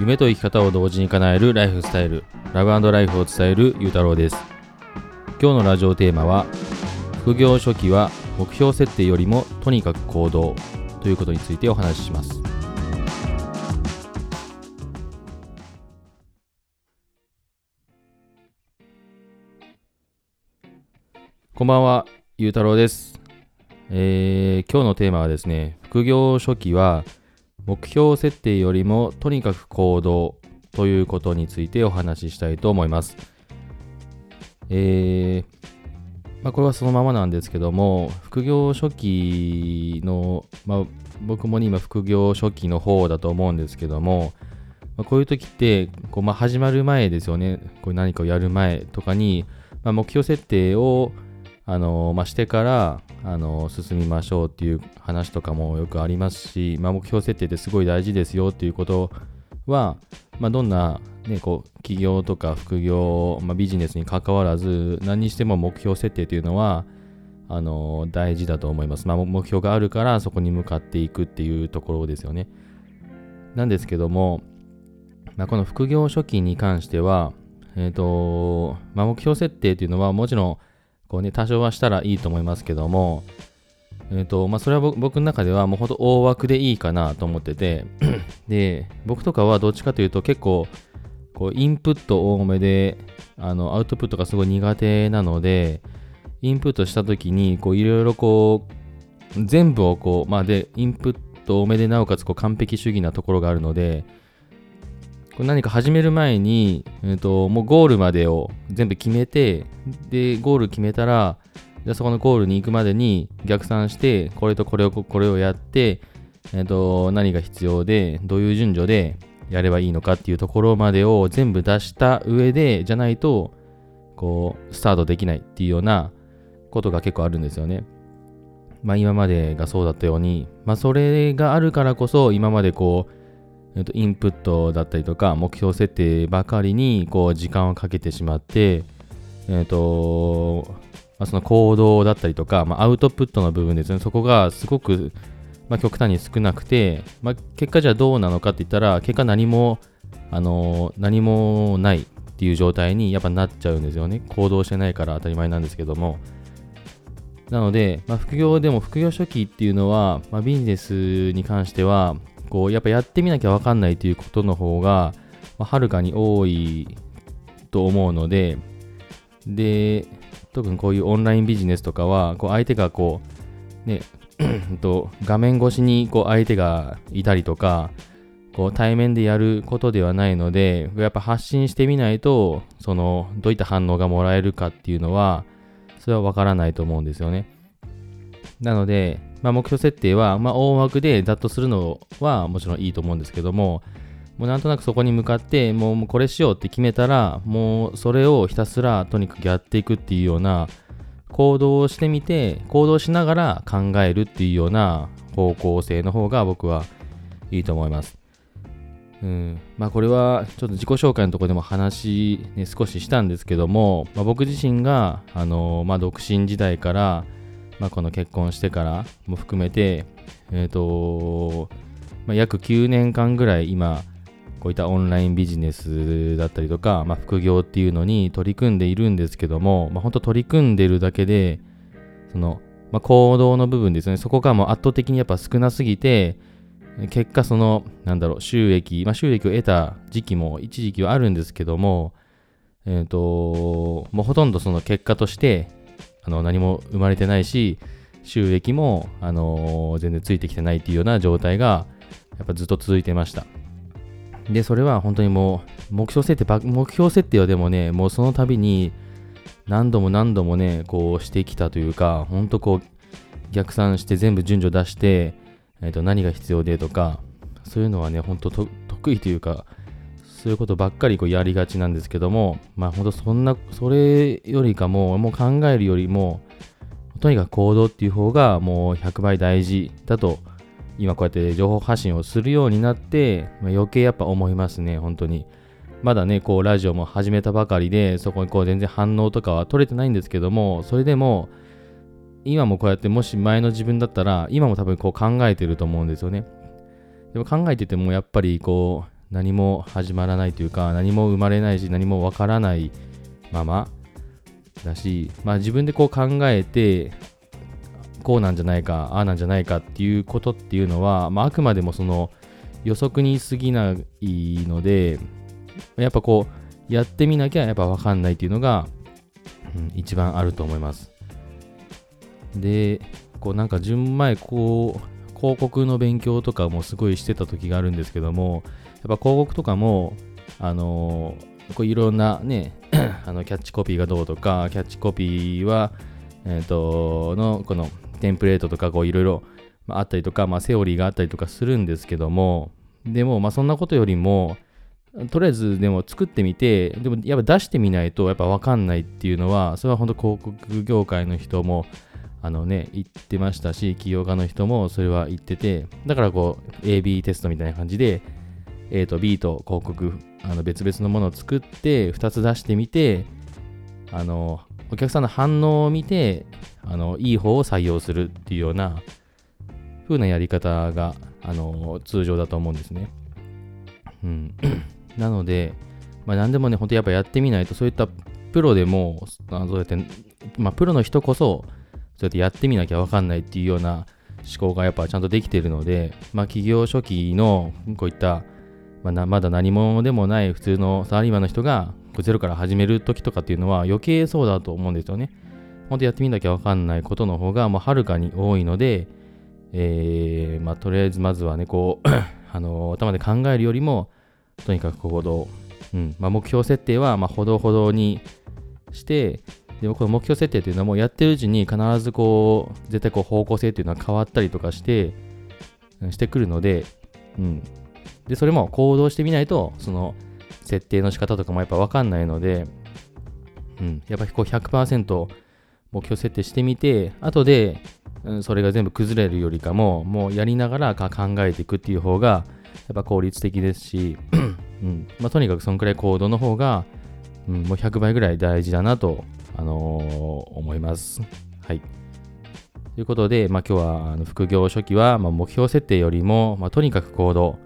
夢と生き方を同時に叶えるライフスタイルラブライフを伝えるゆうたろうです。今日のラジオテーマは副業初期は目標設定よりもとにかく行動ということについてお話しします。こんばんは、ゆうたろうです、えー、今日のテーマはですね、副業初期は目標設定よりもとにかく行動ということについてお話ししたいと思います。えー、まあ、これはそのままなんですけども、副業初期の、まあ、僕も今副業初期の方だと思うんですけども、まあ、こういう時ってこう、まあ、始まる前ですよね、こう何かをやる前とかに、まあ、目標設定をあのまあ、してからあの進みましょうっていう話とかもよくありますし、まあ、目標設定ってすごい大事ですよっていうことは、まあ、どんな、ね、こう企業とか副業、まあ、ビジネスに関わらず何にしても目標設定というのはあの大事だと思います、まあ、目標があるからそこに向かっていくっていうところですよね。なんですけども、まあ、この副業初期に関しては、えーとまあ、目標設定というのはもちろんこうね、多少はしたらいいと思いますけども、え、と、まあ、それは僕の中ではもうほんと大枠でいいかなと思ってて、で、僕とかはどっちかというと結構、こう、インプット多めで、あの、アウトプットがすごい苦手なので、インプットした時に、いろいろこう、全部をこう、まあ、で、インプット多めでなおかつこう完璧主義なところがあるので、これ何か始める前に、えーと、もうゴールまでを全部決めて、で、ゴール決めたら、じゃそこのゴールに行くまでに逆算して、これとこれをこれをやって、えーと、何が必要で、どういう順序でやればいいのかっていうところまでを全部出した上で、じゃないと、こう、スタートできないっていうようなことが結構あるんですよね。まあ今までがそうだったように、まあそれがあるからこそ今までこう、っとインプットだったりとか目標設定ばかりにこう時間をかけてしまって、えっとまあ、その行動だったりとか、まあ、アウトプットの部分ですね。そこがすごく、まあ、極端に少なくて、まあ、結果じゃあどうなのかって言ったら結果何もあの何もないっていう状態にやっぱなっちゃうんですよね。行動してないから当たり前なんですけども。なので、まあ、副業でも副業初期っていうのは、まあ、ビジネスに関してはこうやっぱやってみなきゃわかんないということの方が、はるかに多いと思うので、で、特にこういうオンラインビジネスとかは、こう相手がこう、ね、と画面越しにこう相手がいたりとか、こう対面でやることではないので、やっぱ発信してみないと、その、どういった反応がもらえるかっていうのは、それはわからないと思うんですよね。なので、まあ、目標設定は、まあ、大枠でざっとするのはもちろんいいと思うんですけども、もうなんとなくそこに向かって、もうこれしようって決めたら、もうそれをひたすらとにかくやっていくっていうような行動をしてみて、行動しながら考えるっていうような方向性の方が僕はいいと思います。うん、まあこれはちょっと自己紹介のところでも話、ね、少ししたんですけども、まあ、僕自身が、あのまあ、独身時代から、まあ、この結婚してからも含めて、えっ、ー、と、まあ、約9年間ぐらい今、こういったオンラインビジネスだったりとか、まあ、副業っていうのに取り組んでいるんですけども、まあ、本当取り組んでるだけで、その、まあ、行動の部分ですね、そこがもう圧倒的にやっぱ少なすぎて、結果その、なんだろう、収益、まあ、収益を得た時期も一時期はあるんですけども、えっ、ー、と、もうほとんどその結果として、あの何も生まれてないし、収益も、あのー、全然ついてきてないっていうような状態が、やっぱずっと続いてました。で、それは本当にもう、目標設定、目標設定はでもね、もうその度に、何度も何度もね、こうしてきたというか、本当こう、逆算して全部順序出して、え、ー、と、何が必要でとか、そういうのはね、本当得意というか、そういうことばっかりこうやりがちなんですけども、まあ本当そんな、それよりかも、もう考えるよりも、とにかく行動っていう方がもう100倍大事だと、今こうやって情報発信をするようになって、まあ、余計やっぱ思いますね、本当に。まだね、こうラジオも始めたばかりで、そこにこう全然反応とかは取れてないんですけども、それでも、今もこうやってもし前の自分だったら、今も多分こう考えてると思うんですよね。でも考えててもやっぱりこう、何も始まらないというか何も生まれないし何もわからないままだし、まあ、自分でこう考えてこうなんじゃないかああなんじゃないかっていうことっていうのは、まあ、あくまでもその予測に過ぎないのでやっぱこうやってみなきゃやっぱ分かんないっていうのが、うん、一番あると思います。でこうなんか順前こう広告の勉強とかもすごいしてた時があるんですけどもぱ広告とかもあのー、こういろんなね あのキャッチコピーがどうとかキャッチコピーはえっ、ー、とのこのテンプレートとかこういろいろあったりとか、まあ、セオリーがあったりとかするんですけどもでも、まあ、そんなことよりもとりあえずでも作ってみてでもやっぱ出してみないとやっぱ分かんないっていうのはそれは本当広告業界の人もあのね言ってましたし起業家の人もそれは言っててだからこう AB テストみたいな感じで A と B と広告あの別々のものを作って2つ出してみてあのお客さんの反応を見てあのいい方を採用するっていうような風なやり方があの通常だと思うんですね。うん、なので、まあ、何でもね、本当やっぱやってみないと、そういったプロでも、あそうやって、まあ、プロの人こそ、そうやってやってみなきゃ分かんないっていうような思考がやっぱちゃんとできてるので、まあ、企業初期のこういった、まあ、まだ何者でもない普通のサラリーマンの人がゼロから始める時とかっていうのは余計そうだと思うんですよね。本当やってみなきゃ分かんないことの方がもうはるかに多いので、えー、まあ、とりあえずまずはね、こう あの頭で考えるよりも、とにかく行動、うんまあ、目標設定はまほどほどにして、でもこの目標設定っていうのはもうやってるうちに必ずこう、絶対こう方向性っていうのは変わったりとかして、してくるので、うん。で、それも行動してみないと、その設定の仕方とかもやっぱ分かんないので、うん、やっぱりこう100%目標設定してみて、後でうん、それが全部崩れるよりかも、もうやりながら考えていくっていう方が、やっぱ効率的ですし、うんまあ、とにかくそのくらい行動の方が、うん、もう100倍ぐらい大事だなと、あのー、思います。はい。ということで、まあ、今日はあの副業初期は、まあ、目標設定よりも、まあ、とにかく行動、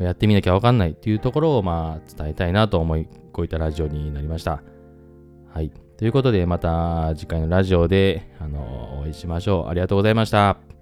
やってみなきゃわかんないっていうところを、まあ、伝えたいなと思い、こういったラジオになりました。はい。ということで、また次回のラジオで、あの、お会いしましょう。ありがとうございました。